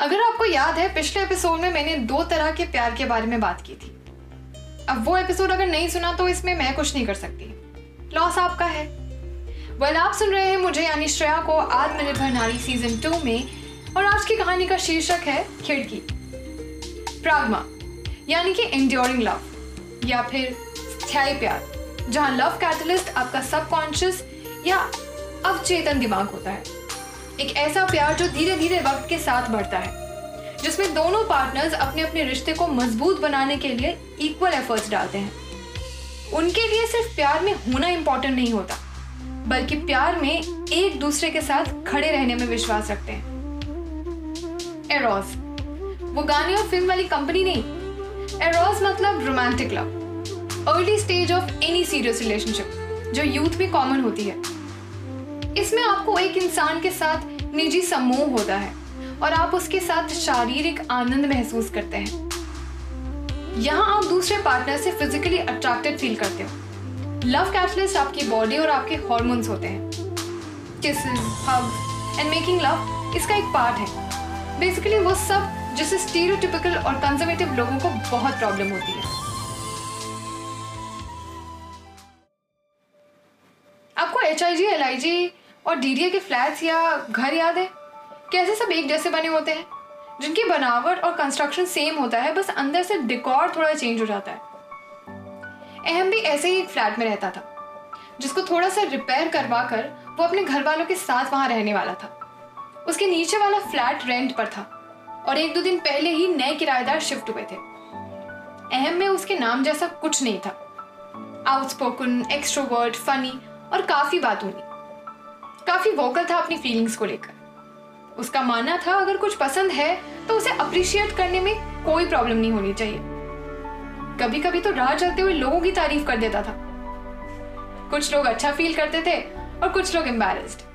अगर आपको याद है, पिछले एपिसोड में मैंने दो तरह के प्यार के बारे में बात की थी। अब वो एपिसोड अगर नहीं सुना तो इसमें मैं कुछ नहीं कर सकती। लॉस आपका है। वेल आप सुन रहे हैं मुझे, यानी श्रेया को आत्मनिर्भर नारी सीज़न टू में, और आज की कहानी का शीर्षक है खिड़की। प्राग्मा, यानी कि इंड्योरिंग लव या फिर स्थायी प्यार, जहाँ लव कैटलिस्ट आपका सबकॉन्शियस या अवचेतन दिमाग होता है। एक ऐसा प्यार जो धीरे धीरे वक्त के साथ बढ़ता है, जिसमें दोनों पार्टनर्स अपने अपने रिश्ते को मज़बूत बनाने के लिए इक्वल एफर्ट्स डालते हैं। उनके लिए सिर्फ़ प्यार में होना इंपॉर्टेंट नहीं होता, बल्कि प्यार में एक दूसरे के साथ खड़े रहने में विश्वास रखते हैं। एरोज वो गाने और फ़िल्म वाली कंपनी नहीं। एरोज मतलब romantic love early stage of any serious relationship जो यूथ में कॉमन होती है। इसमें आपको एक इंसान के साथ निजी समूह होता है और आप उसके साथ शारीरिक आनंद महसूस करते हैं। यहाँ आप दूसरे पार्टनर से फिजिकली अट्रैक्टेड फील करते हो। लव कैटलिस्ट आपकी बॉडी और आपके हॉर्मोन्स होते हैं। Kisses hugs and making love इसका एक पार्ट है। बेसिकली वो सब जिससे स्टीरियोटिपिकल और कंजर्वेटिव लोगों को बहुत प्रॉब्लम होती है। आपको H I G L I जी और डीडीए के फ्लैट्स या घर याद है? कैसे सब एक जैसे बने होते हैं? जिनकी बनावट और कंस्ट्रक्शन सेम होता है, बस अंदर से डिकॉर थोड़ा चेंज हो जाता है। अहम भी ऐसे ही एक फ्लैट में रहता था, जिसको थोड़ा सा रिपेयर करवा कर वो अपने घर वालों के साथ वहाँ रहने वाला था। उसके नीचे वाला फ्लैट रेंट पर था और एक दो दिन पहले ही नए किराएदार शिफ्ट हुए थे। अहम में उसके नाम जैसा कुछ नहीं था। आउटस्पोकन एक्सट्रोवर्ट फनी और काफ़ी बातूनी। काफ़ी वोकल था अपनी फीलिंग्स को लेकर। उसका मानना था, अगर कुछ पसंद है तो उसे अप्रिशिएट करने में कोई प्रॉब्लम नहीं होनी चाहिए। कभी कभी तो राह चलते हुए लोगों की तारीफ़ कर देता था। कुछ लोग अच्छा फील करते थे और कुछ लोग एम्बेरस्ड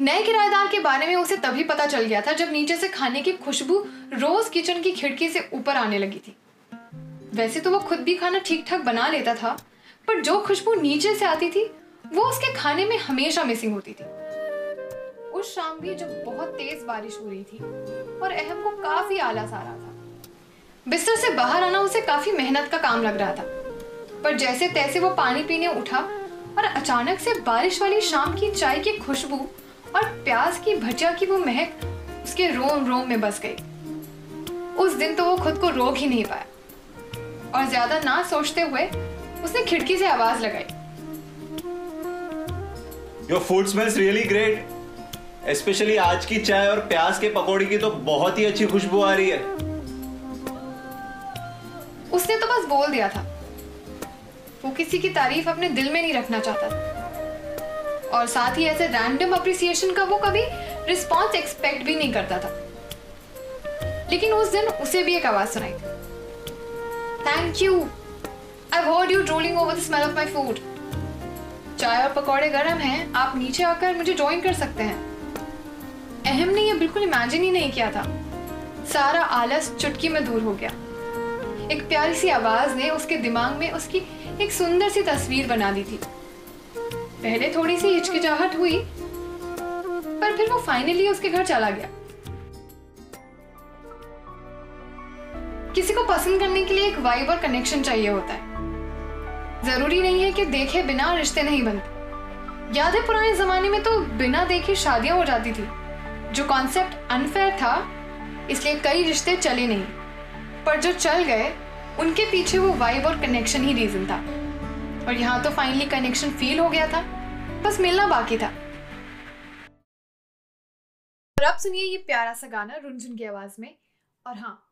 नए किराएदार के बारे में उसे तभी पता चल गया था जब नीचे से खाने की खुशबू रोज किचन की खिड़की से ऊपर आने लगी थी। वैसे तो वो खुद भी खाना ठीक ठाक बना लेता था, पर जो खुशबू नीचे से आती थी वो उसके खाने में हमेशा मिसिंग होती थी। उस शाम भी जब बहुत तेज बारिश हो रही थी और अहम को काफ़ी आलस आ रहा था। बिस्तर से बाहर आना उसे काफ़ी मेहनत का काम लग रहा था। पर जैसे तैसे वो पानी पीने उठा और अचानक से बारिश वाली शाम की चाय की खुशबू और प्याज की भजिया की वो महक उसके रोम रोम में बस गई। उस दिन तो वो खुद को रोक ही नहीं पाया। और ज़्यादा ना सोचते हुए उसने खिड़की से आवाज़ लगाई। Your food smells really great specially आज की चाय और प्याज के पकौड़े की तो बहुत ही अच्छी खुशबू आ रही है। उसने तो बस बोल दिया था। वो किसी की तारीफ़ अपने दिल में नहीं रखना चाहता। और साथ ही ऐसे रैंडम अप्रिसिएशन का वो कभी रिस्पॉन्स एक्सपेक्ट भी नहीं करता था। लेकिन उस दिन उसे भी एक आवाज़ सुनाई thank you I heard you drooling over the smell of my food चाय और पकौड़े गर्म हैं, आप नीचे आकर मुझे ज्वाइन कर सकते हैं। अहम ने यह बिल्कुल इमेजिन ही नहीं किया था। सारा आलस चुटकी में दूर हो गया। एक प्यारी सी आवाज़ ने उसके दिमाग में उसकी एक सुंदर सी तस्वीर बना दी थी। पहले थोड़ी सी हिचकिचाहट हुई, पर फिर वो फाइनली उसके घर चला गया। किसी को पसंद करने के लिए एक वाइब और कनेक्शन चाहिए होता है। ज़रूरी नहीं है कि देखे बिना रिश्ते नहीं बनते याद है पुराने जमाने में तो बिना देखे शादियाँ हो जाती थी। जो कॉन्सेप्ट अनफेयर था, इसलिए कई रिश्ते चले नहीं। पर जो चल गए, उनके पीछे वो वाइब और कनेक्शन ही रीजन था। और यहाँ तो फाइनली कनेक्शन फील हो गया था। बस मिलना बाकी था। और अब सुनिए ये प्यारा सा गाना रुंझुन की आवाज़ में। और हाँ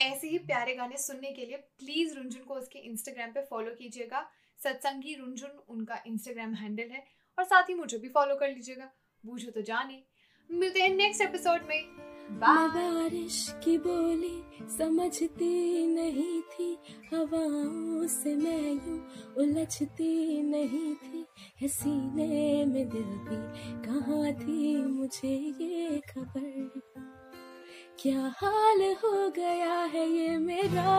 ऐसे ही प्यारे गाने सुनने के लिए प्लीज़ रुंझुन को उसके इंस्टाग्राम पे फॉलो कीजिएगा। सत्संगी रुनझुन उनका इंस्टाग्राम हैंडल है और साथ ही मुझे भी फॉलो कर लीजिएगा। बूझो तो जाने। मिलते हैं नेक्स्ट एपिसोड में बारिश की बोली समझती नहीं थी। हवाओं से मैं यूँ उलझती नहीं थी। है सीने में दिल भी। कहाँ थी मुझे ये खबर? क्या हाल हो गया है ये मेरा?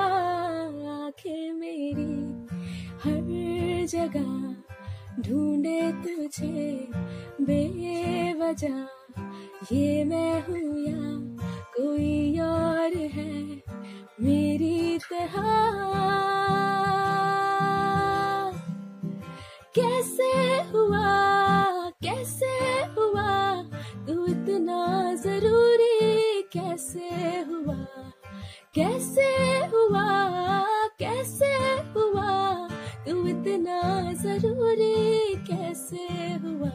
आँखें मेरी। हर जगह ढूंढे तुझे बेवजह। ये मैं हूँ या कोई और है मेरी तरह। कैसे हुआ कैसे हुआ, तू इतना ज़रूरी कैसे हुआ कैसे हुआ? इतना ज़रूरी कैसे हुआ?